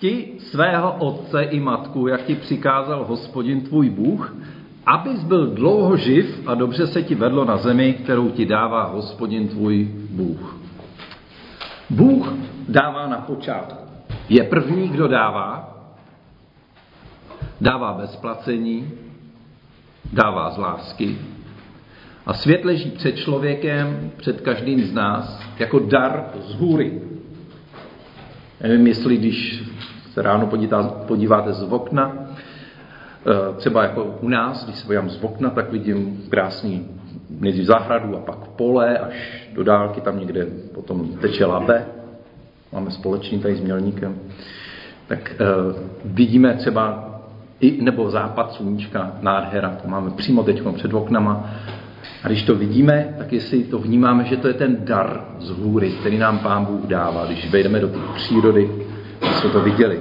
Cti svého otce i matku, jak ti přikázal hospodin tvůj Bůh, abys byl dlouho živ a dobře se ti vedlo na zemi, kterou ti dává hospodin tvůj Bůh. Bůh dává na počátku. Je první, kdo dává. Dává bez placení, dává z lásky. A svět leží před člověkem, před každým z nás, jako dar z hůry. Nevím, jestli když se ráno podíváte z okna, eh, třeba jako u nás, když se podívám z okna, tak vidím krásný nejdřív zahradu a pak pole, až do dálky tam někde potom teče labe. Máme společný tady s Mělníkem. Tak uh, vidíme třeba i, nebo západ sluníčka, nádhera, to máme přímo teď před oknama. A když to vidíme, tak jestli to vnímáme, že to je ten dar z hůry, který nám Pán Bůh dává, když vejdeme do té přírody, jsme to viděli.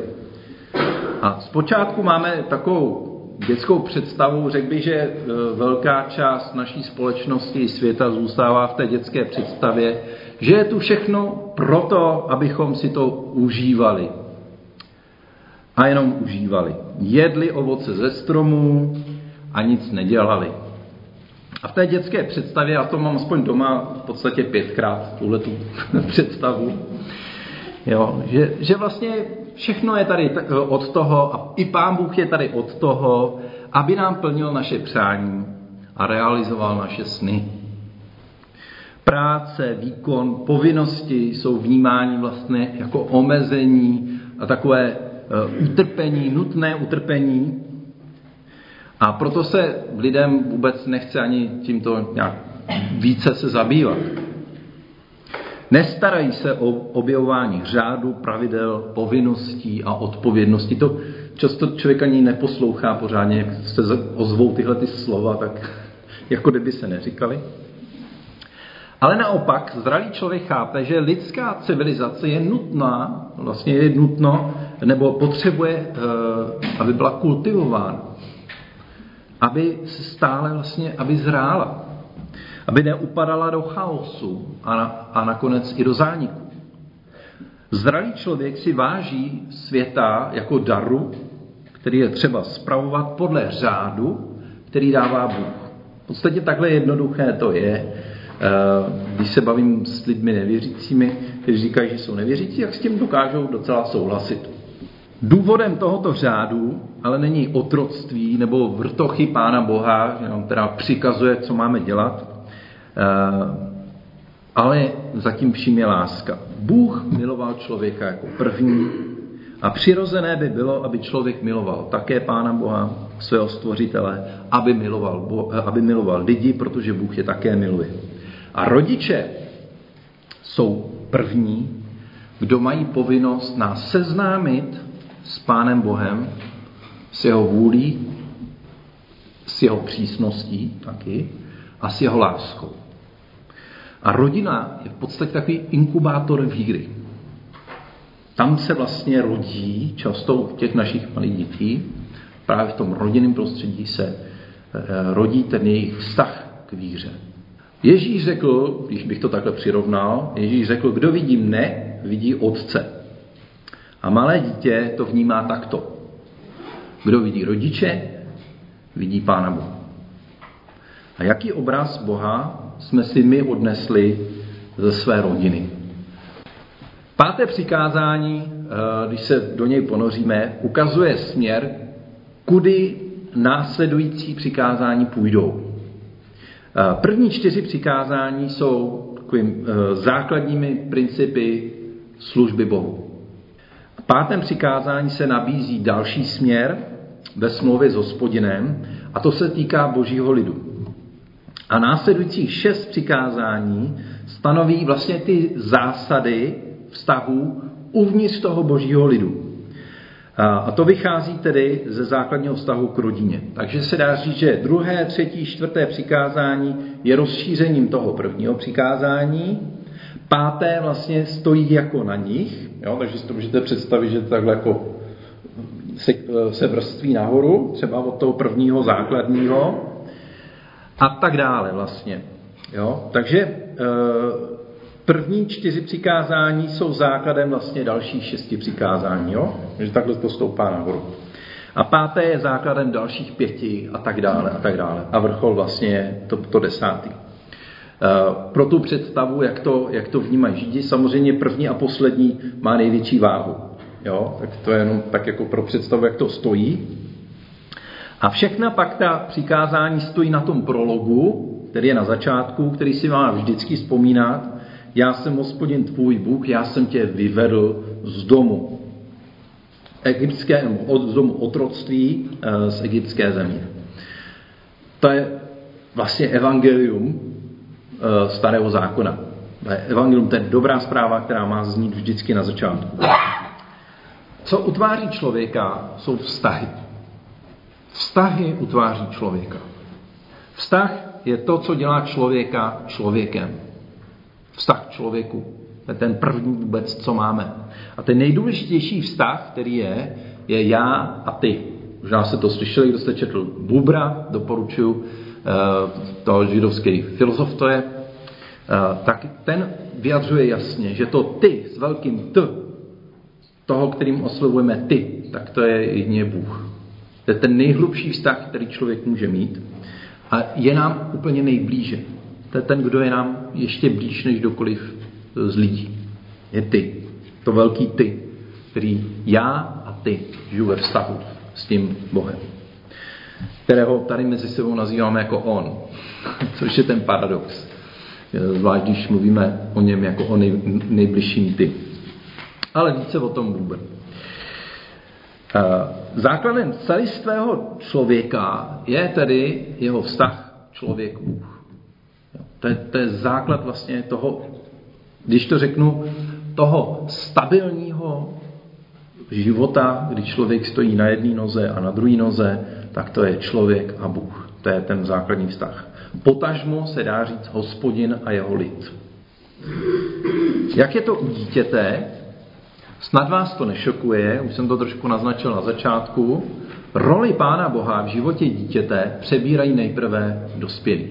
A zpočátku máme takovou dětskou představu, řekl bych, že e, velká část naší společnosti i světa zůstává v té dětské představě, že je tu všechno proto, abychom si to užívali. A jenom užívali. Jedli ovoce ze stromů a nic nedělali. A v té dětské představě, já to mám aspoň doma v podstatě pětkrát, tuhle tu představu, jo, že, že vlastně všechno je tady od toho a i Pán Bůh je tady od toho, aby nám plnil naše přání a realizoval naše sny. Práce, výkon, povinnosti jsou vnímáni vlastně jako omezení a takové eh, utrpení, nutné utrpení, a proto se lidem vůbec nechce ani tímto nějak více se zabývat. Nestarají se o objevování řádu, pravidel, povinností a odpovědností. To často člověk ani neposlouchá pořádně, jak se ozvou tyhle ty slova, tak jako kdyby se neříkali. Ale naopak, zralý člověk chápe, že lidská civilizace je nutná, vlastně je nutno, nebo potřebuje, eh, aby byla kultivována aby se stále vlastně, aby zrála, aby neupadala do chaosu a, na, a nakonec i do zániku. Zralý člověk si váží světa jako daru, který je třeba spravovat podle řádu, který dává Bůh. V podstatě takhle jednoduché to je. Eh, když se bavím s lidmi nevěřícími, kteří říkají, že jsou nevěřící, jak s tím dokážou docela souhlasit. Důvodem tohoto řádu ale není otroctví nebo vrtochy Pána Boha, že nám teda přikazuje, co máme dělat, eh, ale zatím vším je láska. Bůh miloval člověka jako první a přirozené by bylo, aby člověk miloval také Pána Boha, svého stvořitele, aby miloval, aby miloval lidi, protože Bůh je také miluje. A rodiče jsou první, kdo mají povinnost nás seznámit s Pánem Bohem, s jeho vůlí, s jeho přísností taky a s jeho láskou. A rodina je v podstatě takový inkubátor víry. Tam se vlastně rodí, často u těch našich malých dětí, právě v tom rodinném prostředí se eh, rodí ten jejich vztah k víře. Ježíš řekl, když bych to takhle přirovnal, Ježíš řekl, kdo vidí mne, vidí otce. A malé dítě to vnímá takto. Kdo vidí rodiče, vidí Pána Boha. A jaký obraz Boha jsme si my odnesli ze své rodiny? Páté přikázání, eh, když se do něj ponoříme, ukazuje směr, kudy následující přikázání půjdou. Eh, první čtyři přikázání jsou takovým eh, základními principy služby Bohu pátém přikázání se nabízí další směr ve smlouvě s hospodinem a to se týká božího lidu. A následujících šest přikázání stanoví vlastně ty zásady vztahů uvnitř toho božího lidu. A to vychází tedy ze základního vztahu k rodině. Takže se dá říct, že druhé, třetí, čtvrté přikázání je rozšířením toho prvního přikázání Páté vlastně stojí jako na nich, jo, takže si to můžete představit, že takhle jako se, se vrství nahoru, třeba od toho prvního základního a tak dále vlastně. Jo. Takže e, první čtyři přikázání jsou základem vlastně dalších šesti přikázání, jo? že takhle to stoupá nahoru. A páté je základem dalších pěti a tak dále a tak dále. A vrchol vlastně je to, to desátý. Eh, pro tu představu, jak to, jak to vnímají Židi, samozřejmě první a poslední má největší váhu. Jo? Tak to je jenom tak jako pro představu, jak to stojí. A všechna pak ta přikázání stojí na tom prologu, který je na začátku, který si má vždycky vzpomínat. Já jsem hospodin tvůj Bůh, já jsem tě vyvedl z domu egyptské, z domu otroctví eh, z egyptské země. To je vlastně evangelium starého zákona. Evangelium to je dobrá zpráva, která má znít vždycky na začátku. Co utváří člověka, jsou vztahy. Vztahy utváří člověka. Vztah je to, co dělá člověka člověkem. Vztah člověku. To je ten první vůbec, co máme. A ten nejdůležitější vztah, který je, je já a ty. Možná se to slyšeli, kdo jste četl Bubra, doporučuji, eh, to židovský filozof to je, eh, tak ten vyjadřuje jasně, že to ty s velkým T, toho, kterým oslovujeme ty, tak to je jedině Bůh. To je ten nejhlubší vztah, který člověk může mít a je nám úplně nejblíže. To je ten, kdo je nám ještě blíž než kdokoliv z lidí. Je ty. To velký ty, který já a ty žiju ve vztahu s tím Bohem. Kterého tady mezi sebou nazýváme jako on. Což je ten paradox. Zvlášť, když mluvíme o něm jako o nej, nejbližším ty. Ale více o tom vůbec. Eh, základem celistvého člověka je tedy jeho vztah člověk-Bůh. To je, to je základ vlastně toho, když to řeknu, toho stabilního života, kdy člověk stojí na jedné noze a na druhé noze, tak to je člověk a Bůh. To je ten základní vztah. Potažmo se dá říct hospodin a jeho lid. Jak je to u dítěte, Snad vás to nešokuje, už jsem to trošku naznačil na začátku. Roli Pána Boha v životě dítěte přebírají nejprve dospělí.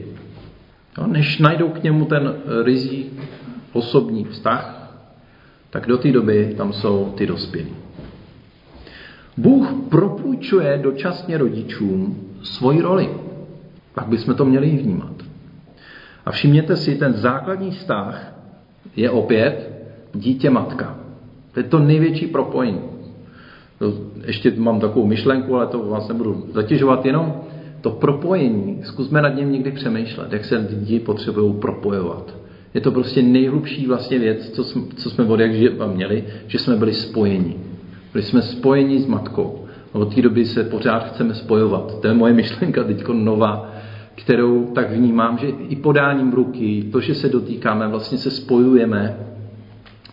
No, než najdou k němu ten rizí osobní vztah, tak do té doby tam jsou ty dospělí. Bůh propůjčuje dočasně rodičům svoji roli. Tak bychom to měli vnímat. A všimněte si, ten základní vztah je opět dítě-matka. To je to největší propojení. Ještě mám takovou myšlenku, ale to vás nebudu zatěžovat, jenom to propojení, zkusme nad něm někdy přemýšlet, jak se lidi potřebují propojovat. Je to prostě nejhlubší vlastně věc, co jsme, co jsme od jak měli, že jsme byli spojeni. Byli jsme spojeni s matkou. A od té doby se pořád chceme spojovat. To je moje myšlenka teď nová, kterou tak vnímám, že i podáním ruky, to, že se dotýkáme, vlastně se spojujeme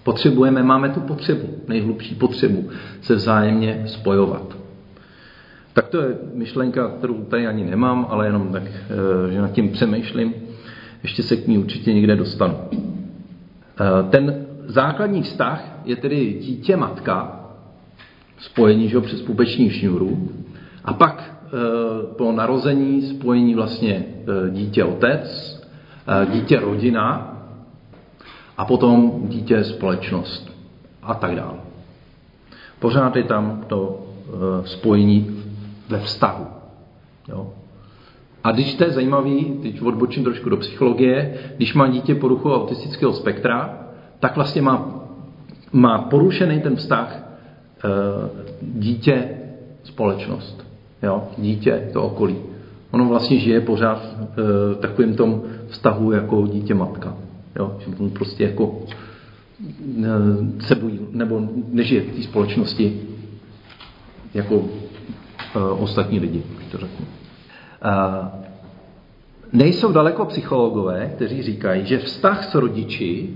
Potřebujeme, máme tu potřebu, nejhlubší potřebu se vzájemně spojovat. Tak to je myšlenka, kterou tady ani nemám, ale jenom tak, eh, že nad tím přemýšlím. Ještě se k ní určitě někde dostanu. Eh, ten základní vztah je tedy dítě-matka, spojení že, přes pupeční šňůru, a pak eh, po narození spojení vlastně dítě-otec, dítě-rodina, a potom dítě, společnost a tak dále. Pořád je tam to spojení ve vztahu. Jo? A když to je zajímavý, teď odbočím trošku do psychologie, když má dítě poruchu autistického spektra, tak vlastně má, má porušený ten vztah dítě, společnost. Jo? Dítě, to okolí. Ono vlastně žije pořád v e, takovém tom vztahu jako dítě matka. Jo? Že on prostě jako eh, se bojí, nebo nežije v té společnosti jako ostatní lidi, když to řeknu. Nejsou daleko psychologové, kteří říkají, že vztah s rodiči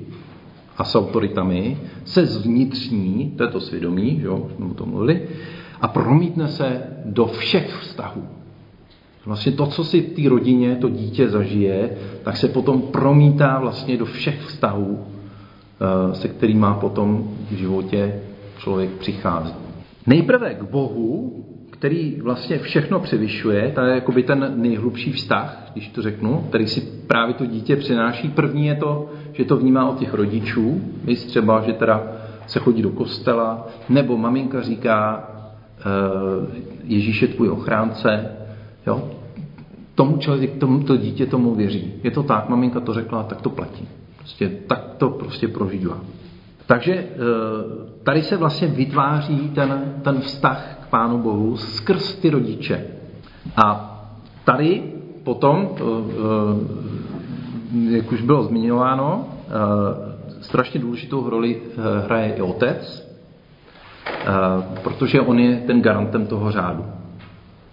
a s autoritami se zvnitřní, to je to svědomí, jo, jsme o tom mluvili, a promítne se do všech vztahů. Vlastně to, co si v té rodině to dítě zažije, tak se potom promítá vlastně do všech vztahů, eh, se kterými potom v životě člověk přichází. Nejprve k Bohu, který vlastně všechno převyšuje, to je jakoby ten nejhlubší vztah, když to řeknu, který si právě to dítě přináší. První je to, že to vnímá od těch rodičů, víš třeba, že teda se chodí do kostela, nebo maminka říká, Ježíš je tvůj ochránce, jo? Tomu člověk, tomu to dítě tomu věří. Je to tak, maminka to řekla, tak to platí. Prostě tak to prostě prožívá. Takže eh, tady se vlastně vytváří ten, ten vztah k Pánu Bohu skrz ty rodiče. A tady potom, eh, jak už bylo zmiňováno, eh, strašně důležitou roli hraje i otec, protože on je ten garantem toho řádu.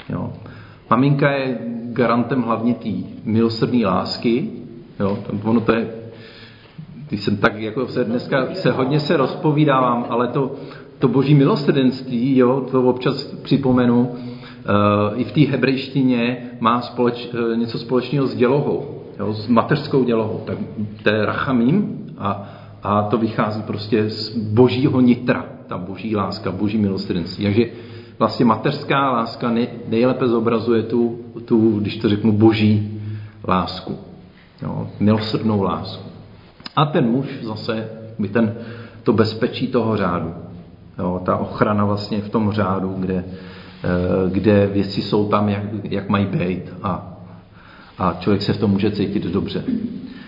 Jo. Maminka je garantem hlavně té milosrdné lásky. Jo. Ono to je když jsem tak jako se dneska se hodně se rozpovídávám, ale to, to boží milosrdenství, jo, to občas připomenu, i v té hebrejštině má společ, něco společného s dělohou, jo, s mateřskou dělohou. Tak to je rachamím a, a to vychází prostě z božího nitra, ta boží láska, boží milosrdenství. Takže vlastně mateřská láska nej, nejlépe zobrazuje tu, tu, když to řeknu, boží lásku. Jo, milosrdnou lásku. A ten muž zase by ten, to bezpečí toho řádu. Jo, ta ochrana vlastně v tom řádu, kde, eh, kde věci jsou tam, jak, jak mají být a, a člověk se v tom může cítit dobře,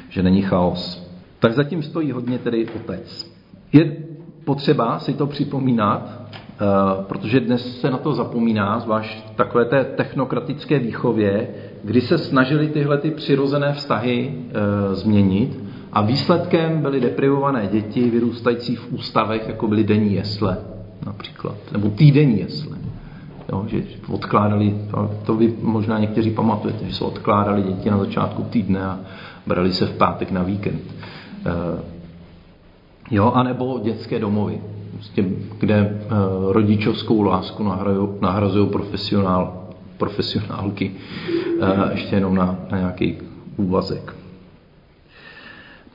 že není chaos. Tak zatím stojí hodně tedy otec. Je potřeba si to připomínat, eh, protože dnes se na to zapomíná, zvlášť takové té technokratické výchově, kdy se snažili tyhle ty přirozené vztahy e, změnit a výsledkem byly deprivované děti vyrůstající v ústavech, jako byly denní jesle například, nebo týdenní jesle. Jo, že odkládali, to vy možná někteří pamatujete, že se odkládali děti na začátku týdne a brali se v pátek na víkend. E, jo, anebo dětské domovy, prostě, kde e, rodičovskou lásku nahrazují profesionál, profesionálky e, ještě jenom na, na nějaký úvazek.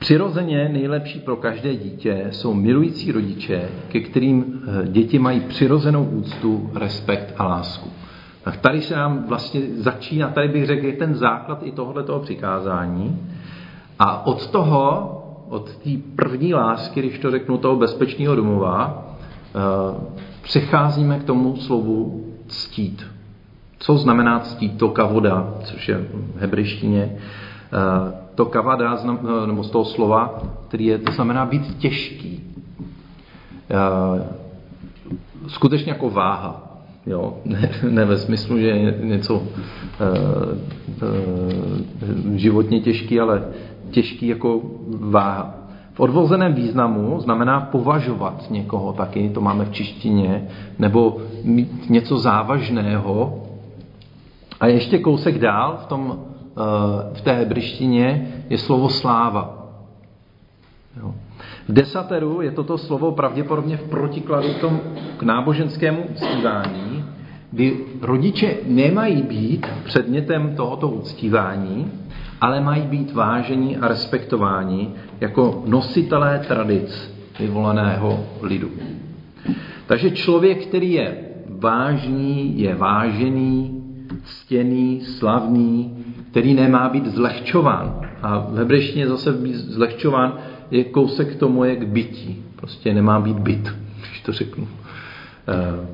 Přirozeně nejlepší pro každé dítě jsou milující rodiče, ke kterým eh, děti mají přirozenou úctu, respekt a lásku. Tak tady se nám vlastně začíná, tady bych řekl, je ten základ i tohoto přikázání. A od toho, od té první lásky, když to řeknu, toho bezpečného domova, eh, přecházíme k tomu slovu ctít. Co znamená ctít? To kavoda, což je v hebrejštině. Eh, to kavada, eh, nebo z toho slova, který je, to znamená být těžký. Eh, skutečně jako váha. Jo? Ne, ne ve smyslu, že je něco životně těžký, ale těžký jako váha. V odvozeném významu znamená považovat někoho taky, to máme v čištině, nebo mít něco závažného. A ještě kousek dál v tom v té hebrištině je slovo sláva. Jo. V desateru je toto slovo pravděpodobně v protikladu k, tom, k náboženskému uctívání, kdy rodiče nemají být předmětem tohoto uctívání, ale mají být vážení a respektováni jako nositelé tradic vyvoleného lidu. Takže člověk, který je vážný, je vážený, ctěný, slavný, který nemá být zlehčován. A v hebrejštině zase být zlehčován je kousek k tomu je k bytí. Prostě nemá být byt, když to řeknu. Eh,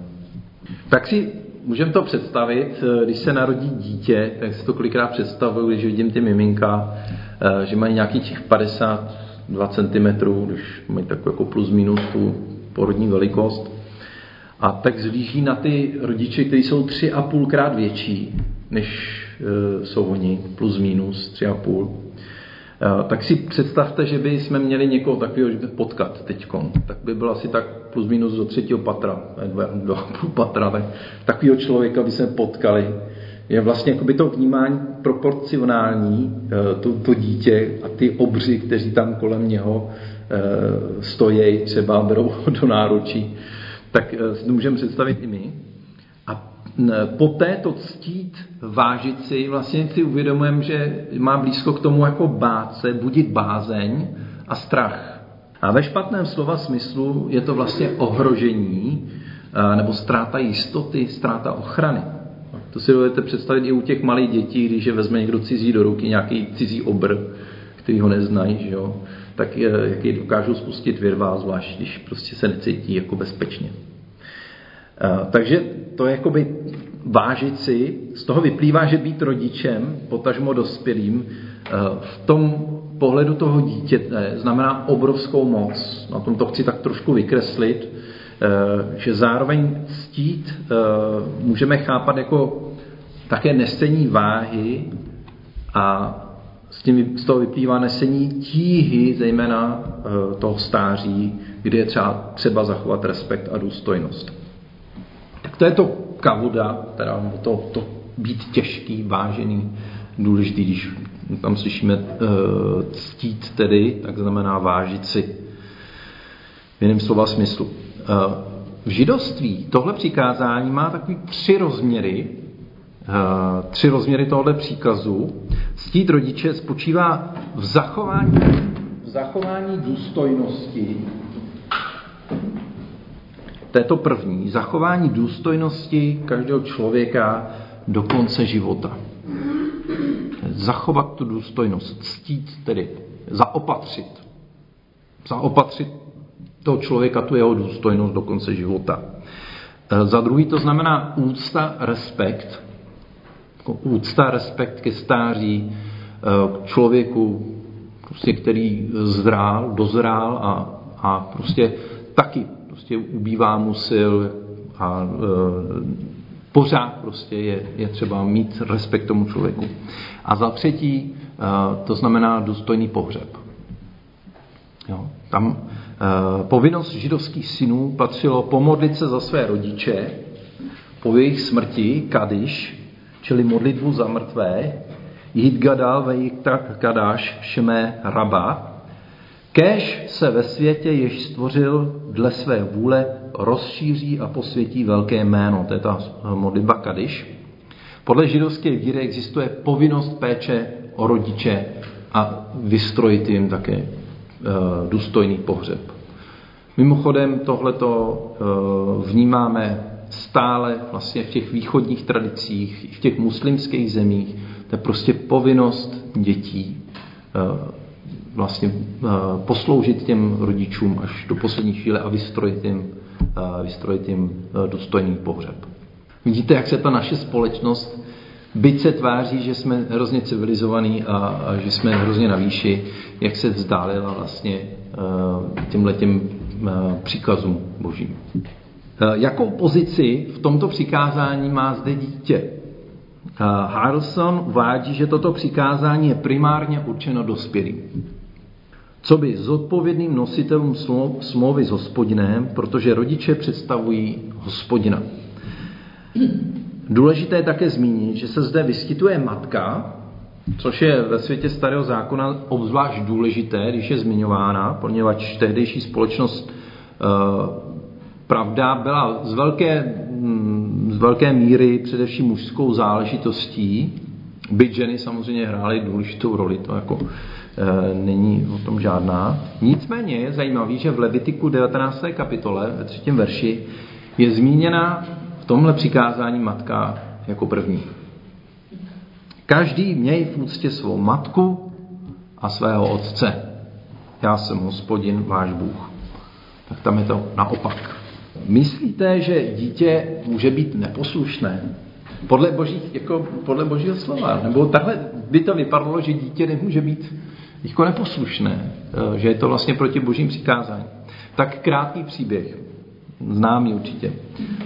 tak si můžeme to představit, eh, když se narodí dítě, tak si to kolikrát představuju, když vidím ty miminka, eh, že mají nějakých těch 52 cm, když mají takovou jako plus minus tu porodní velikost. A tak zlíží na ty rodiče, kteří jsou tři a půlkrát větší, než Eh, jsou oni, plus minus, tři a půl. Eh, tak si představte, že by jsme měli někoho takového potkat teď. Tak by byl asi tak plus minus do třetího patra, do půl patra, tak takového člověka by se potkali. Je vlastně by to vnímání proporcionální, eh, to, to dítě a ty obři, kteří tam kolem něho stojí, třeba berou do náručí, tak si můžeme představit i my poté to ctít, vážit si, vlastně si uvědomujeme, že má blízko k tomu jako bát se, budit bázeň a strach. A ve špatném slova smyslu je to vlastně ohrožení nebo ztráta jistoty, ztráta ochrany. To si dovedete představit i u těch malých dětí, když je vezme někdo cizí do ruky, nějaký cizí obr, který ho neznají, že jo, tak jak jej dokážou spustit věrvá, zvlášť když prostě se necítí jako bezpečně. Takže to je jakoby vážit si, z toho vyplývá, že být rodičem, potažmo dospělým, v tom pohledu toho dítěte znamená obrovskou moc. Na tom to chci tak trošku vykreslit, že zároveň ctít můžeme chápat jako také nesení váhy a s, tím, z toho vyplývá nesení tíhy, zejména toho stáří, kde je třeba, třeba zachovat respekt a důstojnost. Tak to je to kavuda, teda to, to být těžký, vážený, důležitý, když tam slyšíme uh, ctít tedy, tak znamená vážit si v jiném slova smyslu. Uh, v židovství tohle přikázání má takový tři rozměry, tři rozměry tohle příkazu. Ctít rodiče spočívá v zachování, v zachování důstojnosti to je to první. Zachování důstojnosti každého člověka do konce života. Zachovat tu důstojnost, ctít tedy, zaopatřit. Zaopatřit toho člověka, tu jeho důstojnost do konce života. E, za druhý to znamená úcta, respekt. Úcta, respekt ke stáří, e, k člověku, prostě, který zrál, dozrál a, a prostě taky prostě ubývá mu sil a e, pořád prostě je, je třeba mít respekt tomu člověku. A za třetí, e, to znamená důstojný pohřeb. Jo, tam e, povinnost židovských synů patřilo pomodlit se za své rodiče po jejich smrti, kadiš, čili modlitbu za mrtvé, jít gadal ve kadáš šme raba, Kéž se ve světě, jež stvořil dle své vůle, rozšíří a posvětí velké jméno. To je ta modlitba Kadiš. Podle židovské víry existuje povinnost péče o rodiče a vystrojit jim také e, důstojný pohřeb. Mimochodem tohleto e, vnímáme stále vlastně v těch východních tradicích, v těch muslimských zemích. To je prostě povinnost dětí e, vlastně eh, posloužit těm rodičům až do poslední chvíle a vystrojit jim, eh, vystrojit jim eh, důstojný pohřeb. Vidíte, jak se ta naše společnost, byť se tváří, že jsme hrozně civilizovaní a, a že jsme hrozně na výši, jak se vzdálila vlastně těmhle těm příkazům božím. Jakou pozici v tomto přikázání má zde dítě? Harrison uvádí, že toto přikázání je primárně určeno dospělým co by zodpovědným nositelům smlouvy s hospodinem, protože rodiče představují hospodina. Důležité je také zmínit, že se zde vyskytuje matka, což je ve světě starého zákona obzvlášť důležité, když je zmiňována, poněvadž tehdejší společnost eh, pravda byla z velké, mm, z velké míry především mužskou záležitostí, byť ženy samozřejmě hrály důležitou roli, to jako E, není o tom žádná. Nicméně je zajímavý, že v Levitiku 19. kapitole ve třetím verši je zmíněna v tomhle přikázání matka jako první. Každý měj v úctě svou matku a svého otce. Já jsem hospodin, váš Bůh. Tak tam je to naopak. Myslíte, že dítě může být neposlušné? Podle, boží, jako podle božího slova. Nebo takhle by to vypadalo, že dítě nemůže být jako neposlušné, eh, že je to vlastně proti božím přikázání. Tak krátký příběh, známý určitě.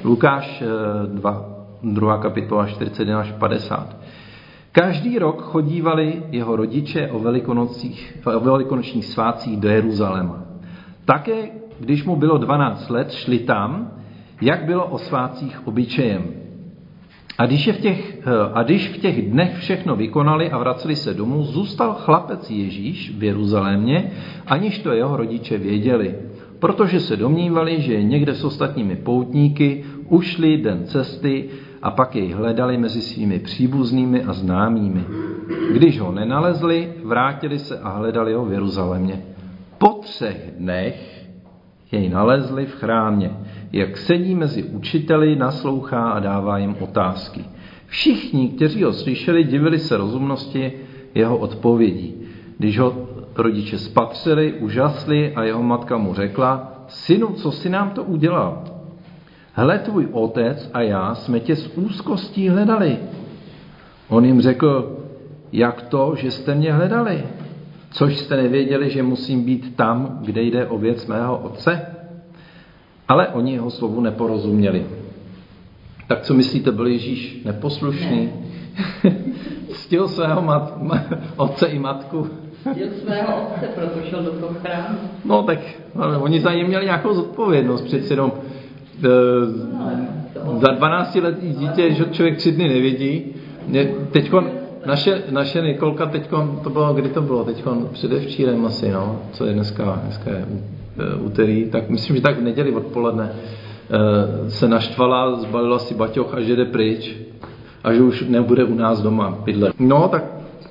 Lukáš 2, eh, 2. kapitola 41 až 50. Každý rok chodívali jeho rodiče o, o velikonočních svácích do Jeruzaléma. Také, když mu bylo 12 let, šli tam, jak bylo o svácích obyčejem. A když, je v těch, eh, a když v těch dnech všechno vykonali a vraceli se domů, zůstal chlapec Ježíš v Jeruzalémě, aniž to jeho rodiče věděli, protože se domnívali, že někde s ostatními poutníky, ušli den cesty a pak jej hledali mezi svými příbuznými a známými. Když ho nenalezli, vrátili se a hledali ho v Jeruzalémě. Po třech dnech jej nalezli v chrámě jak sedí mezi učiteli, naslouchá a dává jim otázky. Všichni, kteří ho slyšeli, divili se rozumnosti jeho odpovědí. Když ho rodiče spatřili, užasli a jeho matka mu řekla, synu, co si nám to udělal? Hle, tvůj otec a já jsme tě s úzkostí hledali. On jim řekl, jak to, že jste mě hledali? Což jste nevěděli, že musím být tam, kde jde o věc mého otce? Ale oni jeho slovu neporozuměli. Tak co myslíte, byl Ježíš neposlušný? Ne. Ctil svého mat, ma, otce i matku? Ctil svého otce, proto šel do toho chrámu. No tak, ale oni za ně měli nějakou zodpovědnost, přeci jenom e, no, za 12 letý dítě, že člověk tři dny nevidí. Teď naše, naše Nikolka teď, to bylo, kdy to bylo, teď předevčírem asi, no, co je dneska, dneska je e, úterý, tak myslím, že tak v neděli odpoledne e, se naštvala, zbalila si baťoch a že jde pryč a že už nebude u nás doma bydlet. No, tak,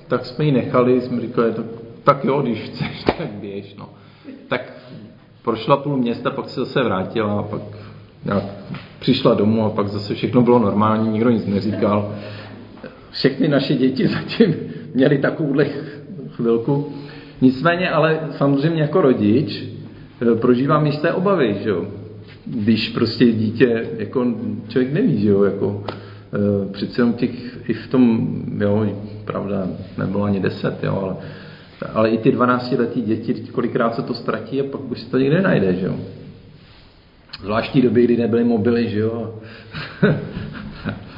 tak jsme ji nechali, jsme říkali, tak, tak jo, když chceš, tak běž, no. Tak prošla půl města, pak se zase vrátila, pak přišla domů a pak zase všechno bylo normální, nikdo nic neříkal všechny naše děti zatím měly takovouhle chvilku. Nicméně, ale samozřejmě jako rodič eh, prožívám jisté obavy, že jo. Když prostě dítě, jako člověk neví, že jo, jako e, přece jenom těch, i v tom, jo, pravda, nebylo ani deset, jo, ale, ale i ty 12 letý děti, kolikrát se to ztratí a pak už se to nikde najde, že jo. Zvláštní doby, kdy nebyly mobily, že jo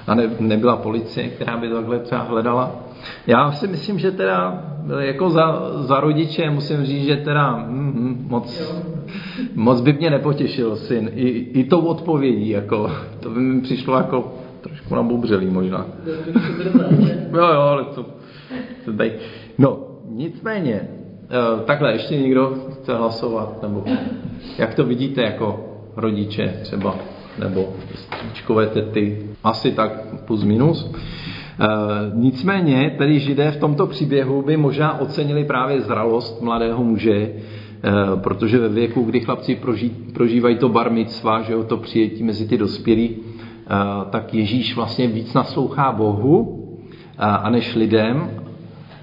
a ne, nebyla policie, která by takhle třeba hledala. Já si myslím, že teda jako za, za rodiče musím říct, že teda mm, mm, moc, moc by mě nepotěšil syn. I, I tou odpovědí, jako, to by mi přišlo jako trošku nabubřelý možná. jo, jo, ale to, to tady. No, nicméně, eh, takhle ještě někdo chce hlasovat, nebo jak to vidíte jako rodiče třeba? Nebo stříčkové tety, asi tak plus minus. E, nicméně, tedy židé v tomto příběhu by možná ocenili právě zralost mladého muže, e, protože ve věku, kdy chlapci proží, prožívají to bar mitzva, že jo, to přijetí mezi ty dospělí, e, tak Ježíš vlastně víc naslouchá Bohu a než lidem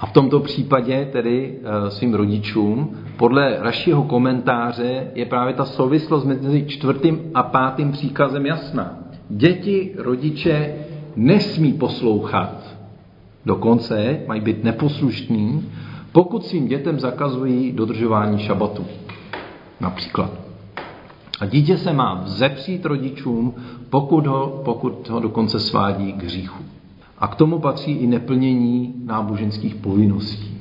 a v tomto případě tedy svým rodičům podle rašího komentáře je právě ta souvislost mezi čtvrtým a pátým příkazem jasná. Děti, rodiče nesmí poslouchat, dokonce mají být neposlušní, pokud svým dětem zakazují dodržování šabatu. Například. A dítě se má vzepřít rodičům, pokud ho, pokud ho dokonce svádí k hříchu. A k tomu patří i neplnění náboženských povinností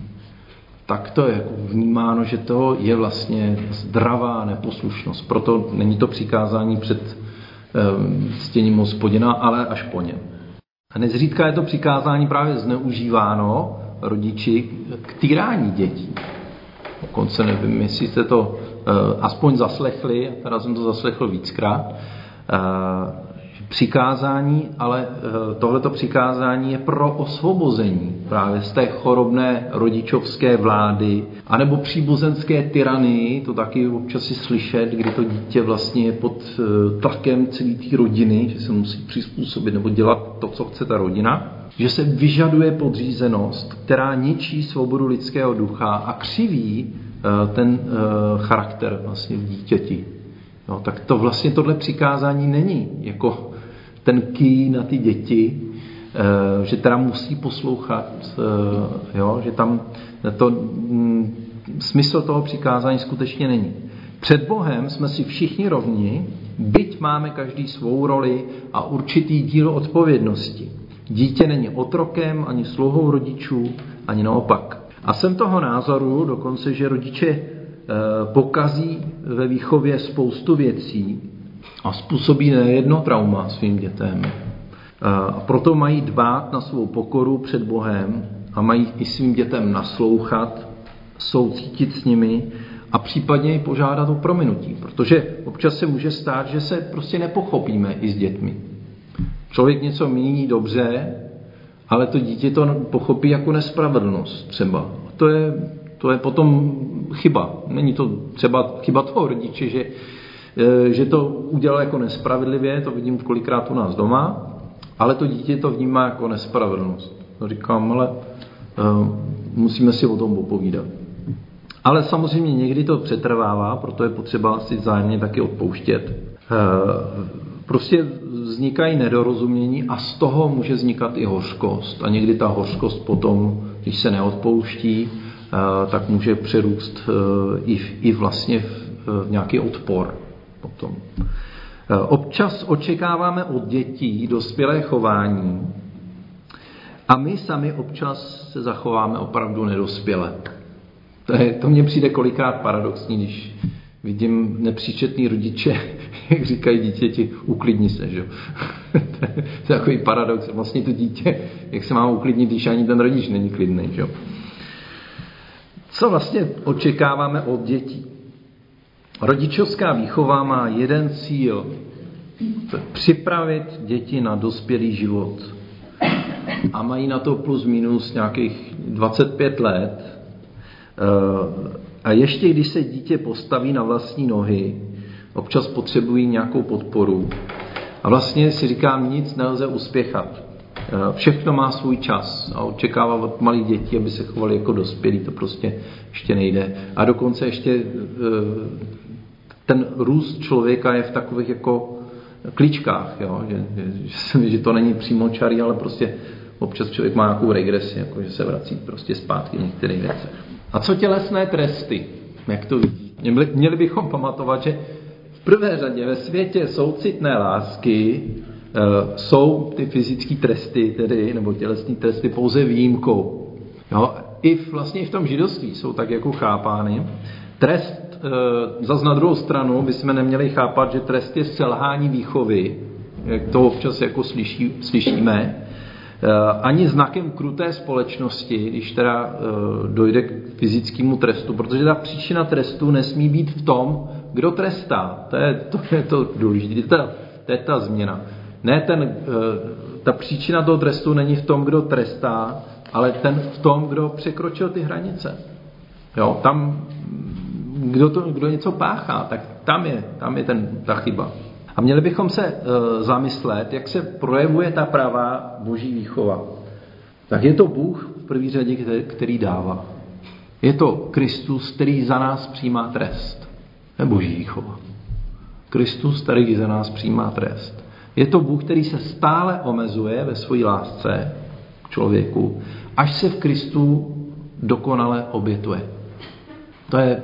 tak to je jako vnímáno, že to je vlastně zdravá neposlušnost. Proto není to přikázání před stěním hospodina, ale až po něm. A nezřídka je to přikázání právě zneužíváno rodiči k týrání dětí. Dokonce nevím, jestli jste to eh, aspoň zaslechli, teda jsem to zaslechl víckrát, eh, přikázání, ale eh, tohleto přikázání je pro osvobození právě z té chorobné rodičovské vlády, anebo příbuzenské tyranii, to taky občas si slyšet, kdy to dítě vlastně je pod eh, tlakem celé té rodiny, že se musí přizpůsobit nebo dělat to, co chce ta rodina, že se vyžaduje podřízenost, která ničí svobodu lidského ducha a křiví eh, ten charakter vlastně v dítěti. No, tak to vlastně tohle přikázání není jako ten ký na ty děti, eh, že teda musí poslouchat, eh, jo, že tam to, mm, smysl toho přikázání skutečně není. Před Bohem jsme si všichni rovni, byť máme každý svou roli a určitý díl odpovědnosti. Dítě není otrokem ani sluhou rodičů, ani naopak. A jsem toho názoru dokonce, že rodiče eh, pokazí ve výchově spoustu věcí, a způsobí nejedno trauma svým dětem. A proto mají dbát na svou pokoru před Bohem a mají i svým dětem naslouchat, soucítit s nimi a případně i požádat o prominutí, protože občas se může stát, že se prostě nepochopíme i s dětmi. Člověk něco míní dobře, ale to dítě to pochopí jako nespravedlnost třeba. To je, to je potom chyba. Není to třeba chyba toho rodiče, že že to udělal jako nespravedlivě, to vidím kolikrát u nás doma, ale to dítě to vnímá jako nespravedlnost. Říkám, ale e, musíme si o tom popovídat. Ale samozřejmě někdy to přetrvává, proto je potřeba si zájemně taky odpouštět. Eh, prostě vznikají nedorozumění a z toho může vznikat i hořkost. A někdy ta hořkost potom, když se neodpouští, eh, tak může přerůst i, i vlastně v nějaký odpor potom. Občas očekáváme od dětí dospělé chování, a my sami občas se zachováme opravdu nedospěle. To, je, to mně přijde kolikrát paradoxní, když vidím nepříčetný rodiče, jak říkají dítěti, uklidni se, že? to je takový paradox. Vlastně to dítě, jak se má uklidnit, když ani ten rodič není klidný, že? Co vlastně očekáváme od dětí? Rodičovská výchova má jeden cíl. Připravit děti na dospělý život a mají na to plus minus nějakých 25 let. Eh, a ještě když se dítě postaví na vlastní nohy, občas potřebují nějakou podporu. A vlastně si říkám, nic nelze uspěchat. Eh, všechno má svůj čas a očekávat od malých dětí, aby se chovali jako dospělí, to prostě ještě nejde. A dokonce ještě eh, ten růst člověka je v takových jako klíčkách, jo? Že, že, že to není přímo čarý, ale prostě občas člověk má nějakou regresi, jako že se vrací prostě zpátky v některých věcech. A co tělesné tresty? Jak to vidí? Měli bychom pamatovat, že v prvé řadě ve světě soucitné lásky e, jsou ty fyzické tresty, tedy, nebo tělesné tresty pouze výjimkou. Jo? I v, vlastně i v tom židovství jsou tak jako chápány. Trest e, zase na druhou stranu bychom neměli chápat, že trest je selhání výchovy, jak to občas jako slyší, slyšíme, Eh, ani znakem kruté společnosti, když teda eh, dojde k fyzickému trestu, protože ta příčina trestu nesmí být v tom, kdo trestá. To je to, je to důležité, to, to je ta změna. Ne ten, eh, ta příčina toho trestu není v tom, kdo trestá, ale ten v tom, kdo překročil ty hranice. Jo, tam, kdo, to, kdo něco páchá, tak tam je, tam je ten, ta chyba. A měli bychom se e, zamyslet, jak se projevuje ta pravá boží výchova. Tak je to Bůh v první řadě, který dává. Je to Kristus, který za nás přijímá trest. To je boží výchova. Kristus, který za nás přijímá trest. Je to Bůh, který se stále omezuje ve své lásce k člověku, až se v Kristu dokonale obětuje. To je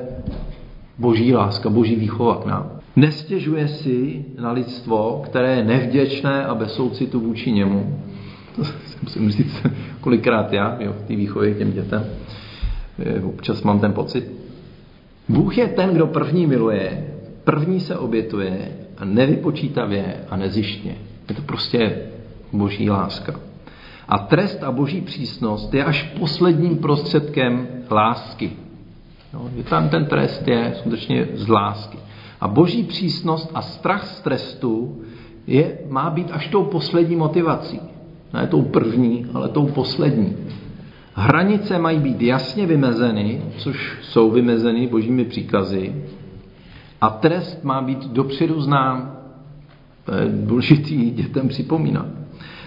boží láska, boží výchova k nám. Nestěžuje si na lidstvo, které je nevděčné a bez soucitu vůči němu. To si musím říct kolikrát já jo, v té výchově těm dětem. Občas mám ten pocit. Bůh je ten, kdo první miluje, první se obětuje a nevypočítavě a nezištně. Je to prostě boží láska. A trest a boží přísnost je až posledním prostředkem lásky. No, tam ten trest je skutečně z lásky. A boží přísnost a strach z trestu je, má být až tou poslední motivací. Ne tou první, ale tou poslední. Hranice mají být jasně vymezeny, což jsou vymezeny božími příkazy, a trest má být dopředu znám. To je důležitý dětem připomínat.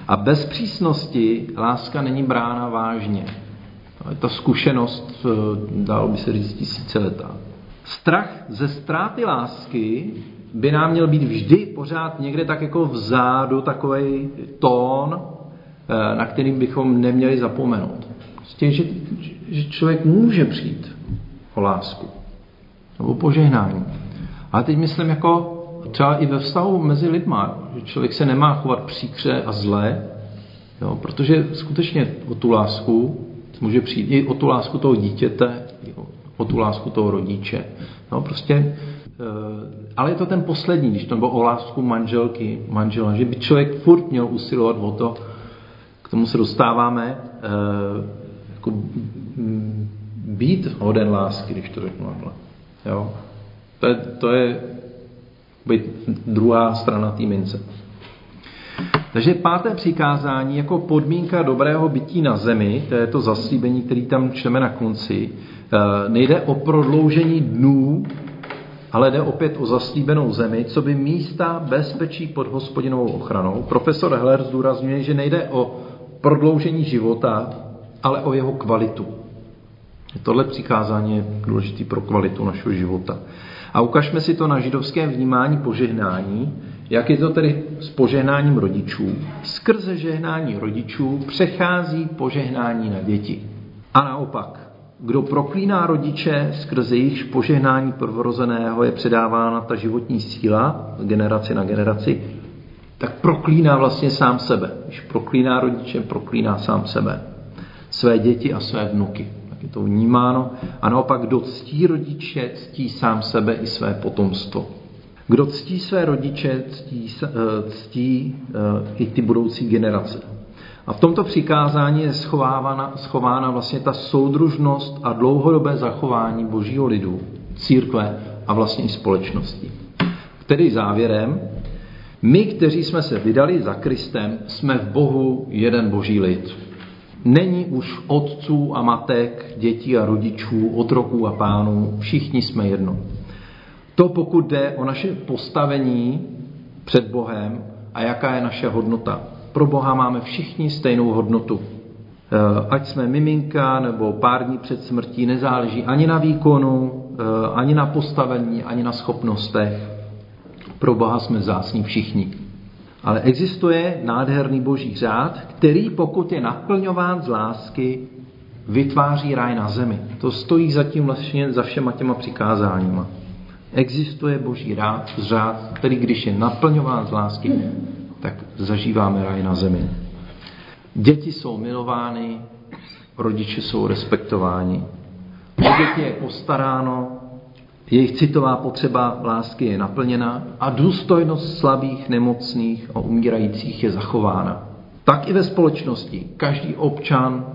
A bez přísnosti láska není brána vážně. Ta zkušenost, dalo by se říct, tisíciletá. Strach ze ztráty lásky by nám měl být vždy pořád někde tak jako vzadu takový tón, eh, na kterým bychom neměli zapomenout. Prostě, že, že člověk může přijít o lásku nebo požehnání. Ale teď myslím jako třeba i ve vztahu mezi lidma, že člověk se nemá chovat příkře a zle, jo, protože skutečně o tu lásku může přijít i o tu lásku toho dítěte, o tu lásku toho rodiče. No prostě, eh, ale je to ten poslední, když to bylo o lásku manželky, manžela, že by člověk furt měl usilovat o to, k tomu se dostáváme, eh, jako být hoden lásky, když to řeknu takhle. Jo? To je, to je být druhá strana té mince. Takže páté přikázání jako podmínka dobrého bytí na zemi, to je to zaslíbení, který tam čteme na konci, Eh, nejde o prodloužení dnů, ale jde opět o zaslíbenou zemi, co by místa bezpečí pod hospodinovou ochranou. Profesor Heller zdůrazňuje, že nejde o prodloužení života, ale o jeho kvalitu. Tohle přikázání je důležité pro kvalitu našeho života. A ukažme si to na židovském vnímání požehnání, jak je to tedy s požehnáním rodičů. Skrze žehnání rodičů přechází požehnání na děti. A naopak, kdo proklíná rodiče, skrze jejichž požehnání prvorozeného je předávána ta životní síla generaci na generaci, tak proklíná vlastně sám sebe. Když proklíná rodiče, proklíná sám sebe. Své děti a své vnuky. Tak je to vnímáno. A naopak, kdo ctí rodiče, ctí sám sebe i své potomstvo. Kdo ctí své rodiče, ctí, eh, ctí eh, i ty budoucí generace. A v tomto přikázání je schovávána, schována vlastně ta soudružnost a dlouhodobé zachování božího lidu, církve a vlastně i společnosti. Tedy závěrem, my, kteří jsme se vydali za Kristem, jsme v Bohu jeden boží lid. Není už otců a matek, dětí a rodičů, otroků a pánů, všichni jsme jedno. To pokud jde o naše postavení před Bohem a jaká je naše hodnota. Pro Boha máme všichni stejnou hodnotu. Eh, ať jsme miminka nebo pár dní před smrtí, nezáleží ani na výkonu, eh, ani na postavení, ani na schopnostech. Pro Boha jsme zásní všichni. Ale existuje nádherný boží řád, který pokud je naplňován z lásky, vytváří ráj na zemi. To stojí zatím vlastně za všema těma přikázáníma. Existuje boží rád, řád, který když je naplňován z lásky, tak zažíváme raj na zemi. Děti jsou milovány, rodiče jsou respektováni. O děti je postaráno, jejich citová potřeba lásky je naplněna a důstojnost slabých, nemocných a umírajících je zachována. Tak i ve společnosti. Každý občan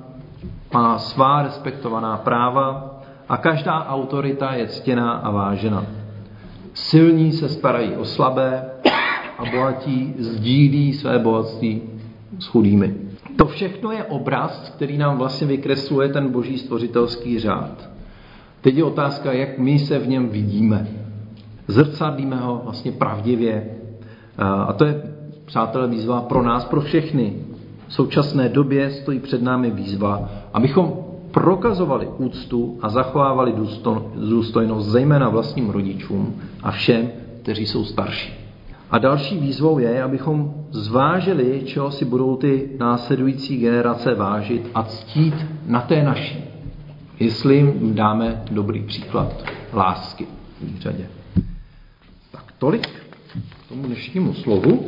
má svá respektovaná práva a každá autorita je ctěná a vážena. Silní se starají o slabé a bohatí sdílí své bohatství s chudými. To všechno je obraz, který nám vlastně vykresluje ten boží stvořitelský řád. Teď je otázka, jak my se v něm vidíme. Zrcadlíme ho vlastně pravdivě. A to je, přátelé, výzva pro nás, pro všechny. V současné době stojí před námi výzva, abychom prokazovali úctu a zachovávali důstojnost zejména vlastním rodičům a všem, kteří jsou starší. A další výzvou je, abychom zvážili, čeho si budou ty následující generace vážit a ctít na té naší. Jestli jim dáme dobrý příklad lásky v řadě. Tak tolik k tomu dnešnímu slovu.